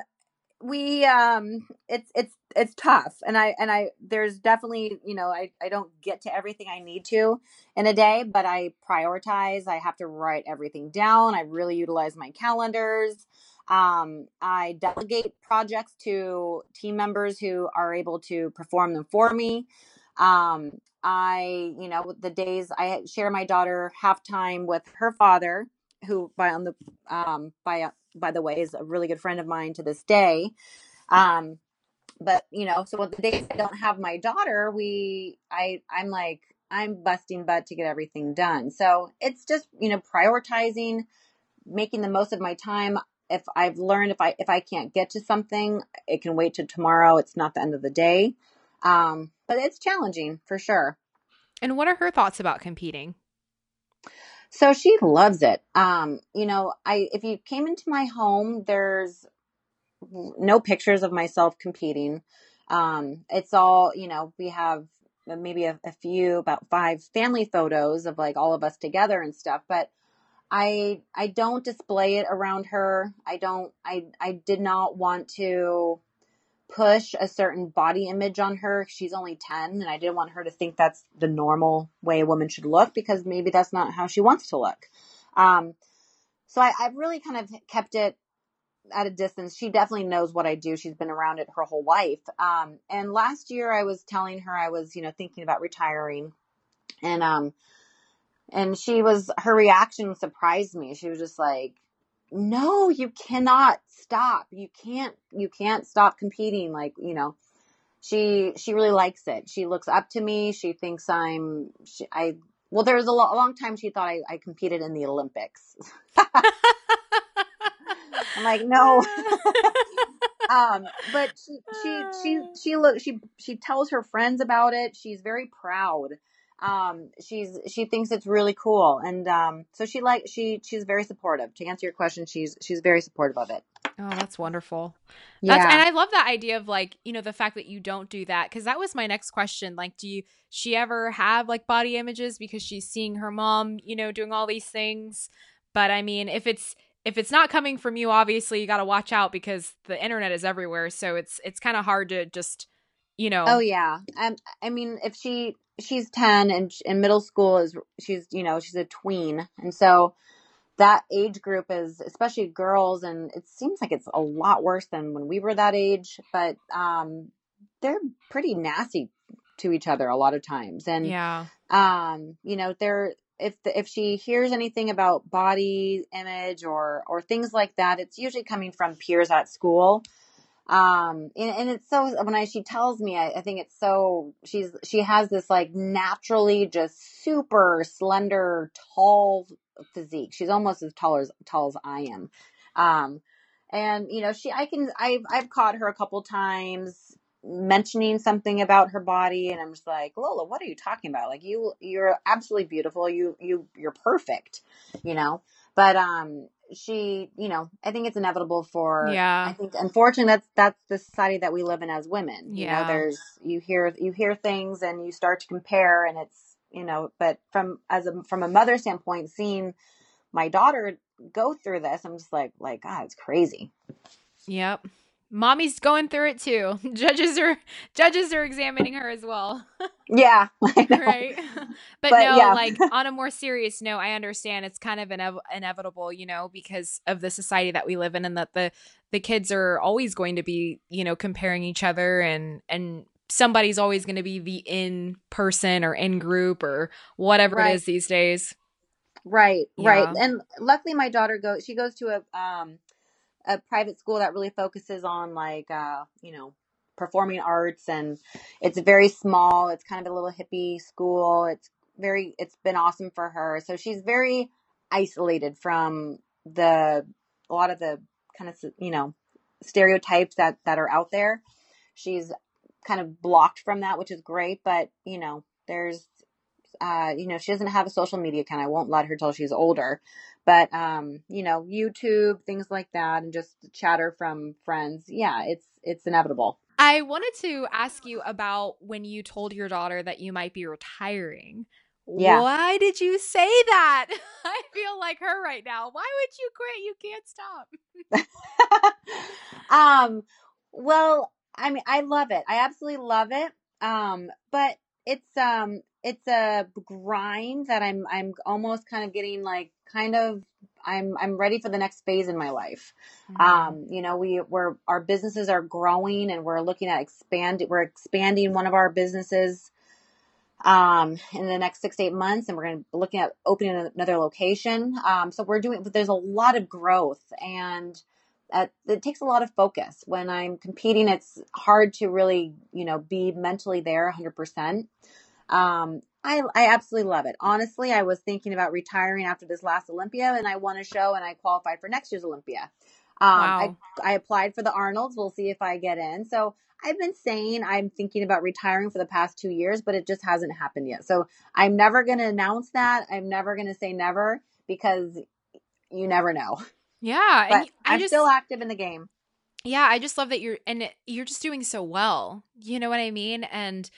we um it's it's it's tough and i and i there's definitely you know i i don't get to everything i need to in a day but i prioritize i have to write everything down i really utilize my calendars um i delegate projects to team members who are able to perform them for me um i you know the days i share my daughter half time with her father who by on the um by by the way is a really good friend of mine to this day. Um but you know so the days i don't have my daughter we i i'm like i'm busting butt to get everything done. So it's just you know prioritizing making the most of my time. If i've learned if i if i can't get to something it can wait till tomorrow. It's not the end of the day um but it's challenging for sure and what are her thoughts about competing so she loves it. Um, you know, I if you came into my home, there's no pictures of myself competing. Um, it's all, you know, we have maybe a, a few, about five family photos of like all of us together and stuff, but I I don't display it around her. I don't I I did not want to push a certain body image on her. She's only 10 and I didn't want her to think that's the normal way a woman should look because maybe that's not how she wants to look. Um, so I, I've really kind of kept it at a distance. She definitely knows what I do. She's been around it her whole life. Um, and last year I was telling her I was, you know, thinking about retiring and, um, and she was, her reaction surprised me. She was just like, no, you cannot stop. You can't, you can't stop competing. Like, you know, she, she really likes it. She looks up to me. She thinks I'm, she, I, well, there was a, lo- a long time she thought I, I competed in the Olympics. I'm like, no. um, but she, she, she, she look, she, she tells her friends about it. She's very proud um, she's she thinks it's really cool, and um, so she like she she's very supportive. To answer your question, she's she's very supportive of it. Oh, that's wonderful. Yeah, that's, and I love that idea of like you know the fact that you don't do that because that was my next question. Like, do you she ever have like body images because she's seeing her mom, you know, doing all these things? But I mean, if it's if it's not coming from you, obviously you got to watch out because the internet is everywhere. So it's it's kind of hard to just you know. Oh yeah, um, I mean, if she she's 10 and in middle school is she's you know she's a tween. And so that age group is especially girls and it seems like it's a lot worse than when we were that age but um they're pretty nasty to each other a lot of times. And yeah. um you know they're if the, if she hears anything about body image or or things like that it's usually coming from peers at school um and, and it's so when I she tells me I, I think it's so she's she has this like naturally just super slender tall physique. She's almost as tall as tall as I am. Um and you know she I can I've I've caught her a couple times mentioning something about her body and I'm just like Lola what are you talking about? Like you you're absolutely beautiful. You you you're perfect you know? But um she, you know, I think it's inevitable for. Yeah. I think unfortunately that's that's the society that we live in as women. You yeah. know, there's you hear you hear things and you start to compare, and it's you know, but from as a from a mother standpoint, seeing my daughter go through this, I'm just like like God, it's crazy. Yep mommy's going through it too. Judges are judges are examining her as well. yeah, right. But, but no, yeah. like on a more serious note, I understand it's kind of inev- inevitable, you know, because of the society that we live in, and that the the kids are always going to be, you know, comparing each other, and and somebody's always going to be the in person or in group or whatever right. it is these days. Right, yeah. right. And luckily, my daughter goes. She goes to a um a private school that really focuses on like uh, you know performing arts and it's very small. It's kind of a little hippie school. It's very it's been awesome for her. So she's very isolated from the a lot of the kind of you know stereotypes that that are out there. She's kind of blocked from that which is great but you know there's uh you know she doesn't have a social media account. I won't let her till she's older but um you know youtube things like that and just chatter from friends yeah it's it's inevitable i wanted to ask you about when you told your daughter that you might be retiring yeah. Why did you say that? I feel like her right now. Why would you quit? You can't stop. um Well, I mean, I love it. I absolutely love it. Um, but it's um it's a grind that I'm I'm almost kind of getting like kind of I'm I'm ready for the next phase in my life. Mm-hmm. Um, you know, we we're our businesses are growing and we're looking at expand we're expanding one of our businesses um in the next six to eight months and we're going to be looking at opening another location. Um, so we're doing but there's a lot of growth and uh, it takes a lot of focus when I'm competing. It's hard to really, you know, be mentally there 100%. Um, I, I absolutely love it. Honestly, I was thinking about retiring after this last Olympia and I won a show and I qualified for next year's Olympia. Um, wow. I, I applied for the Arnold's. We'll see if I get in. So I've been saying I'm thinking about retiring for the past two years, but it just hasn't happened yet. So I'm never going to announce that. I'm never going to say never because you never know. Yeah. But I'm just, still active in the game. Yeah. I just love that you're, and you're just doing so well. You know what I mean? And,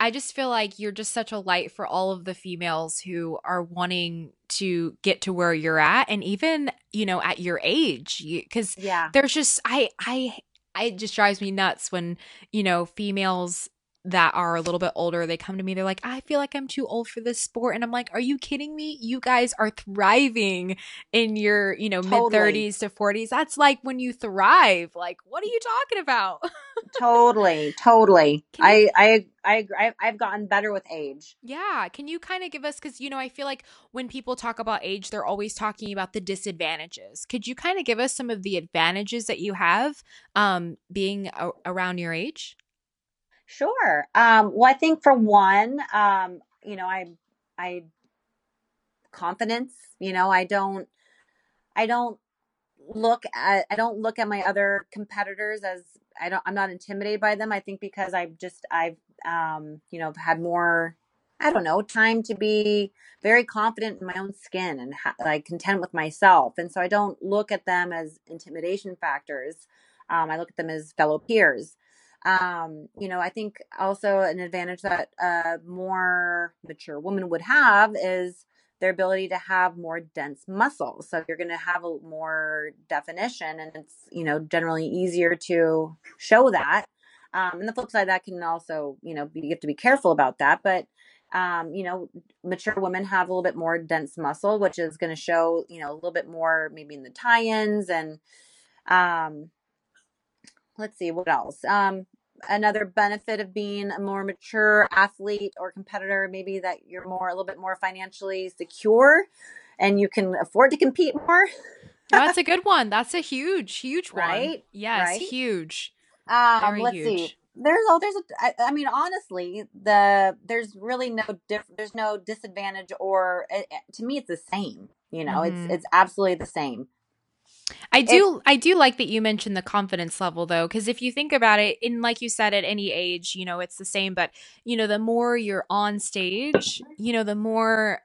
I just feel like you're just such a light for all of the females who are wanting to get to where you're at and even, you know, at your age cuz yeah. there's just I I it just drives me nuts when, you know, females that are a little bit older, they come to me, they're like, I feel like I'm too old for this sport. And I'm like, Are you kidding me? You guys are thriving in your, you know, totally. mid 30s to 40s. That's like when you thrive. Like, what are you talking about? totally, totally. I, I, I, I, I've gotten better with age. Yeah. Can you kind of give us, because, you know, I feel like when people talk about age, they're always talking about the disadvantages. Could you kind of give us some of the advantages that you have um, being a- around your age? Sure. Um, well, I think for one, um, you know, I, I, confidence, you know, I don't, I don't look at, I don't look at my other competitors as I don't, I'm not intimidated by them. I think because I've just, I've, um, you know, had more, I don't know, time to be very confident in my own skin and ha- like content with myself. And so I don't look at them as intimidation factors. Um, I look at them as fellow peers. Um, you know, I think also an advantage that a more mature woman would have is their ability to have more dense muscles. So you're going to have a more definition, and it's you know generally easier to show that. Um, and the flip side, that can also you know be, you have to be careful about that, but. Um, you know, mature women have a little bit more dense muscle, which is going to show, you know, a little bit more maybe in the tie-ins and, um, let's see what else. Um, another benefit of being a more mature athlete or competitor, maybe that you're more a little bit more financially secure and you can afford to compete more. That's a good one. That's a huge, huge one. Right? Yes, right? huge. Um, Very let's huge. see. There's oh, there's a. I, I mean, honestly, the there's really no diff. There's no disadvantage, or it, to me, it's the same. You know, mm-hmm. it's it's absolutely the same. I do I do like that you mentioned the confidence level though because if you think about it in like you said at any age you know it's the same but you know the more you're on stage you know the more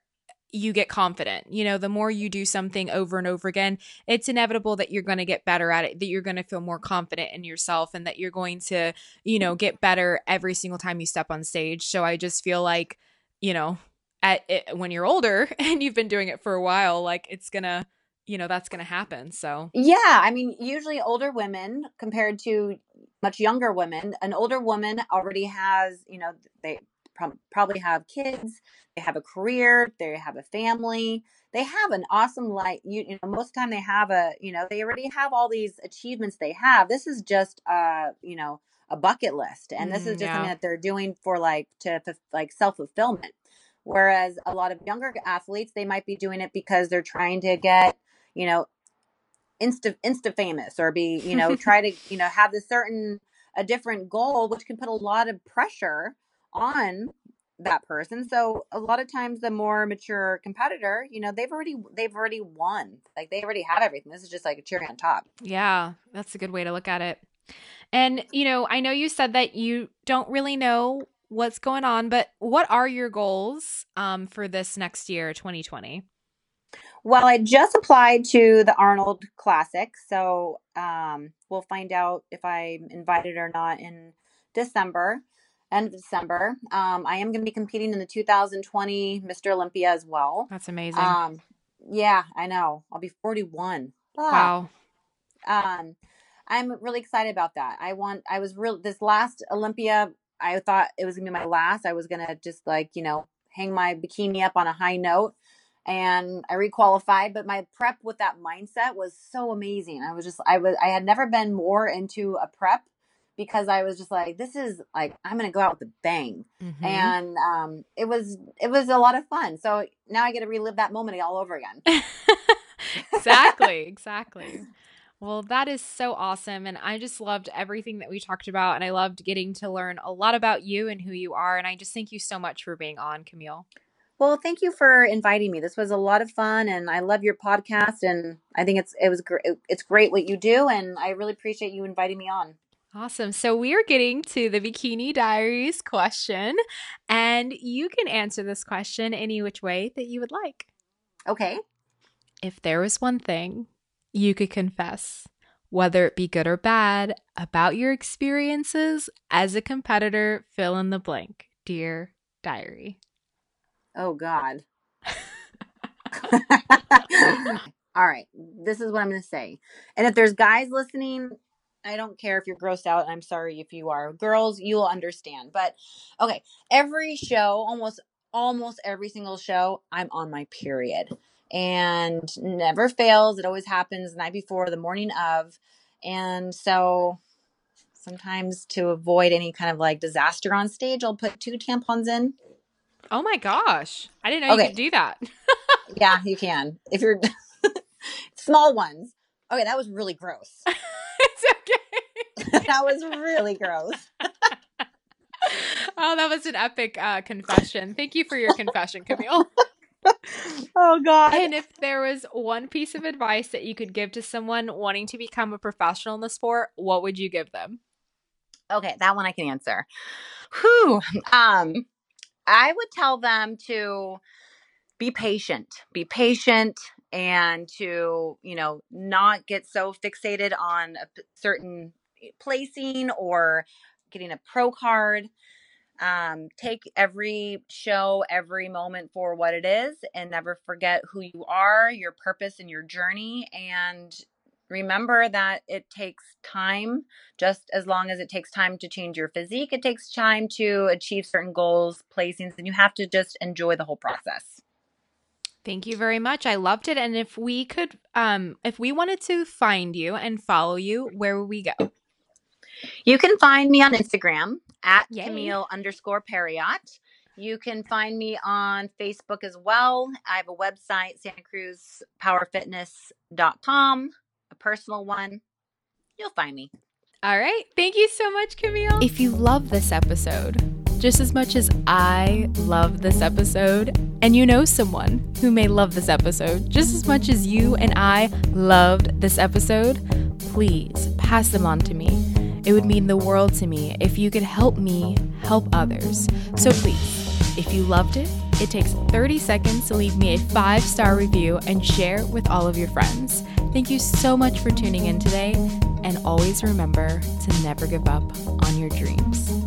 you get confident. You know, the more you do something over and over again, it's inevitable that you're going to get better at it, that you're going to feel more confident in yourself, and that you're going to, you know, get better every single time you step on stage. So I just feel like, you know, at it, when you're older and you've been doing it for a while, like it's going to, you know that's going to happen so. Yeah i mean usually older women compared to much younger women an older woman already has you know they pro- probably have kids they have a career they have a family they have an awesome life you, you know most of the time they have a you know they already have all these achievements they have. This is just uh you know a bucket list and this is mm, just yeah. something that they're doing for like to like self fulfillment whereas a lot of younger athletes they might be doing it because they're trying to get you know, insta insta famous or be, you know, try to, you know, have this certain a different goal, which can put a lot of pressure on that person. So a lot of times the more mature competitor, you know, they've already they've already won. Like they already have everything. This is just like a cherry on top. Yeah, that's a good way to look at it. And you know, I know you said that you don't really know what's going on, but what are your goals um for this next year, 2020? Well, I just applied to the Arnold Classic, so um, we'll find out if I'm invited or not in December, end of December. Um, I am going to be competing in the 2020 Mr. Olympia as well. That's amazing. Um, yeah, I know. I'll be 41. Ah. Wow. Um, I'm really excited about that. I want. I was real. This last Olympia, I thought it was gonna be my last. I was gonna just like you know hang my bikini up on a high note, and I requalified. But my prep with that mindset was so amazing. I was just. I was. I had never been more into a prep because I was just like, this is like I'm gonna go out with a bang, mm-hmm. and um, it was it was a lot of fun. So now I get to relive that moment all over again. exactly, exactly. Well, that is so awesome. And I just loved everything that we talked about. And I loved getting to learn a lot about you and who you are. And I just thank you so much for being on, Camile. Well, thank you for inviting me. This was a lot of fun, and I love your podcast. And I think it's it was great. It's great what you do, and I really appreciate you inviting me on. Awesome. So we are getting to the Bikini Diaries question, and you can answer this question any which way that you would like. Okay. If there was one thing you could confess, whether it be good or bad, about your experiences as a competitor, fill in the blank, dear diary. Oh, God. All right. This is what I'm going to say. And if there's guys listening, I don't care if you're grossed out. I'm sorry if you are. Girls, you'll understand. But okay, every show, almost almost every single show, I'm on my period. And never fails. It always happens the night before, the morning of. And so sometimes to avoid any kind of like disaster on stage, I'll put two tampons in. Oh my gosh. I didn't know okay. you could do that. yeah, you can. If you're small ones. Okay, that was really gross. It's okay. that was really gross. oh, that was an epic uh, confession. Thank you for your confession, Camile. oh God. And if there was one piece of advice that you could give to someone wanting to become a professional in the sport, what would you give them? Okay, that one I can answer. Whew. Um, I would tell them to be patient. Be patient and to, you know, not get so fixated on a certain placing or getting a pro card. Um, take every show, every moment for what it is, and never forget who you are, your purpose, and your journey. And remember that it takes time, just as long as it takes time to change your physique, it takes time to achieve certain goals, placings, and you have to just enjoy the whole process. Thank you very much. I loved it. And if we could, um, if we wanted to find you and follow you, where would we go? You can find me on Instagram at Yay. Camile underscore Periat. You can find me on Facebook as well. I have a website, Santa Cruz com, a personal one. You'll find me. All right. Thank you so much, Camile. If you love this episode, just as much as I love this episode, and you know someone who may love this episode just as much as you and I loved this episode, please pass them on to me. It would mean the world to me if you could help me help others. So please, if you loved it, it takes 30 seconds to leave me a five star review and share with all of your friends. Thank you so much for tuning in today, and always remember to never give up on your dreams.